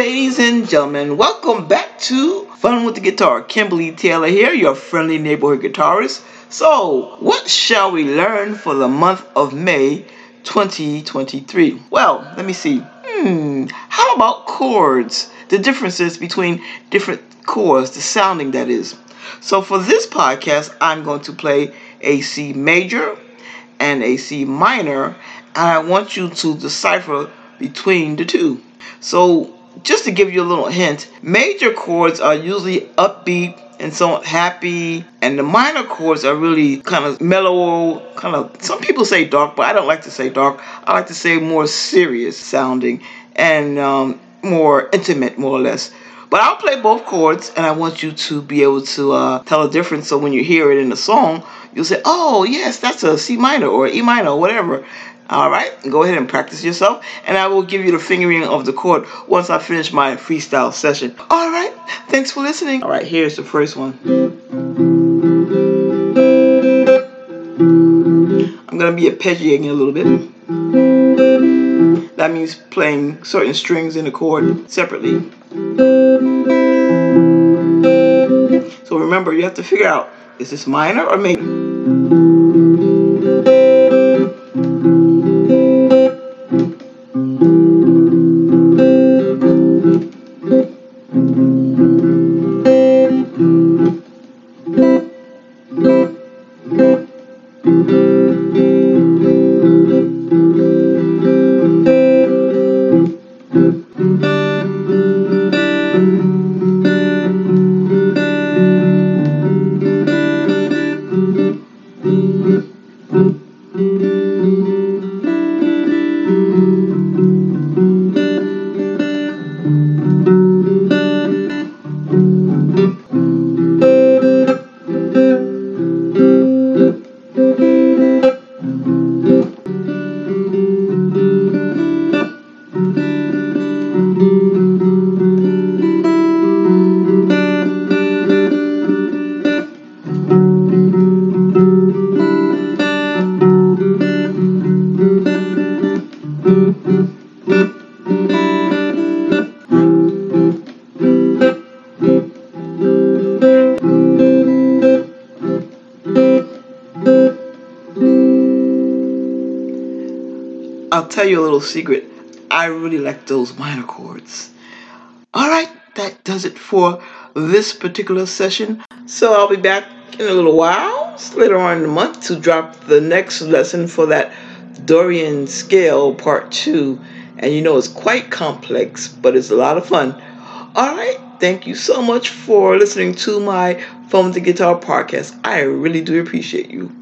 ladies and gentlemen. Welcome back to Fun with the Guitar. Kimberly Taylor here, your friendly neighborhood guitarist. So, what shall we learn for the month of May 2023? Well, let me see. Hmm, how about chords? The differences between different chords, the sounding that is. So, for this podcast, I'm going to play a C major and a C minor, and I want you to decipher between the two. So, just to give you a little hint, major chords are usually upbeat and so happy, and the minor chords are really kind of mellow, kind of. Some people say dark, but I don't like to say dark. I like to say more serious sounding and um, more intimate, more or less. But I'll play both chords, and I want you to be able to uh, tell the difference. So when you hear it in the song, you'll say, "Oh, yes, that's a C minor or E minor, or whatever." All right, go ahead and practice yourself, and I will give you the fingering of the chord once I finish my freestyle session. All right, thanks for listening. All right, here's the first one. I'm gonna be arpeggiating a little bit. That means playing certain strings in the chord separately. So remember, you have to figure out is this minor or major? I'll tell you a little secret. I really like those minor chords. All right, that does it for this particular session. So I'll be back in a little while, later on in the month, to drop the next lesson for that Dorian scale part two. And you know, it's quite complex, but it's a lot of fun. All right, thank you so much for listening to my with the Guitar podcast. I really do appreciate you.